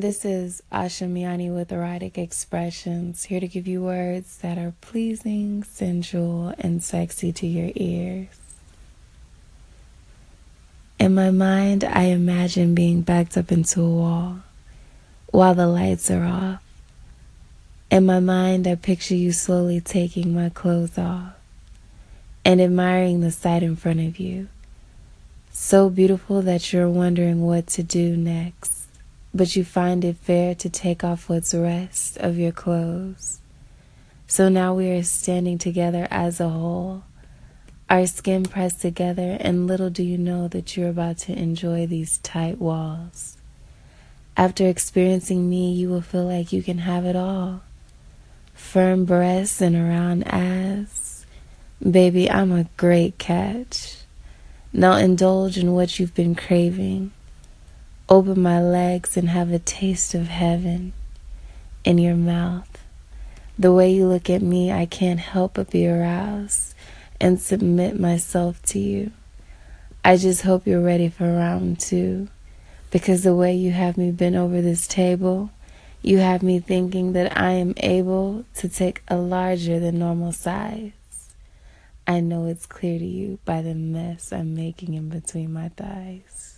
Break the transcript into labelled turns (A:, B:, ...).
A: This is Asha Miani with Erotic Expressions, here to give you words that are pleasing, sensual, and sexy to your ears. In my mind, I imagine being backed up into a wall while the lights are off. In my mind, I picture you slowly taking my clothes off and admiring the sight in front of you. So beautiful that you're wondering what to do next, but you find it fair to take off what's rest of your clothes. So now we are standing together as a whole our skin pressed together, and little do you know that you're about to enjoy these tight walls. After experiencing me, you will feel like you can have it all firm breasts and a round ass. Baby, I'm a great catch. Now indulge in what you've been craving. Open my legs and have a taste of heaven in your mouth. The way you look at me, I can't help but be aroused and submit myself to you. I just hope you're ready for round two because the way you have me bent over this table, you have me thinking that I am able to take a larger than normal size. I know it's clear to you by the mess I'm making in between my thighs.